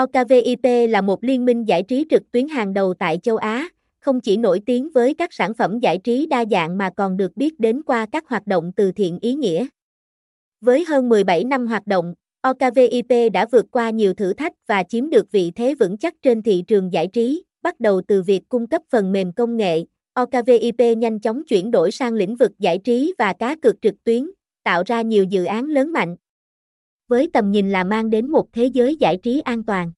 OKVIP là một liên minh giải trí trực tuyến hàng đầu tại châu Á, không chỉ nổi tiếng với các sản phẩm giải trí đa dạng mà còn được biết đến qua các hoạt động từ thiện ý nghĩa. Với hơn 17 năm hoạt động, OKVIP đã vượt qua nhiều thử thách và chiếm được vị thế vững chắc trên thị trường giải trí, bắt đầu từ việc cung cấp phần mềm công nghệ. OKVIP nhanh chóng chuyển đổi sang lĩnh vực giải trí và cá cược trực tuyến, tạo ra nhiều dự án lớn mạnh. Với tầm nhìn là mang đến một thế giới giải trí an toàn.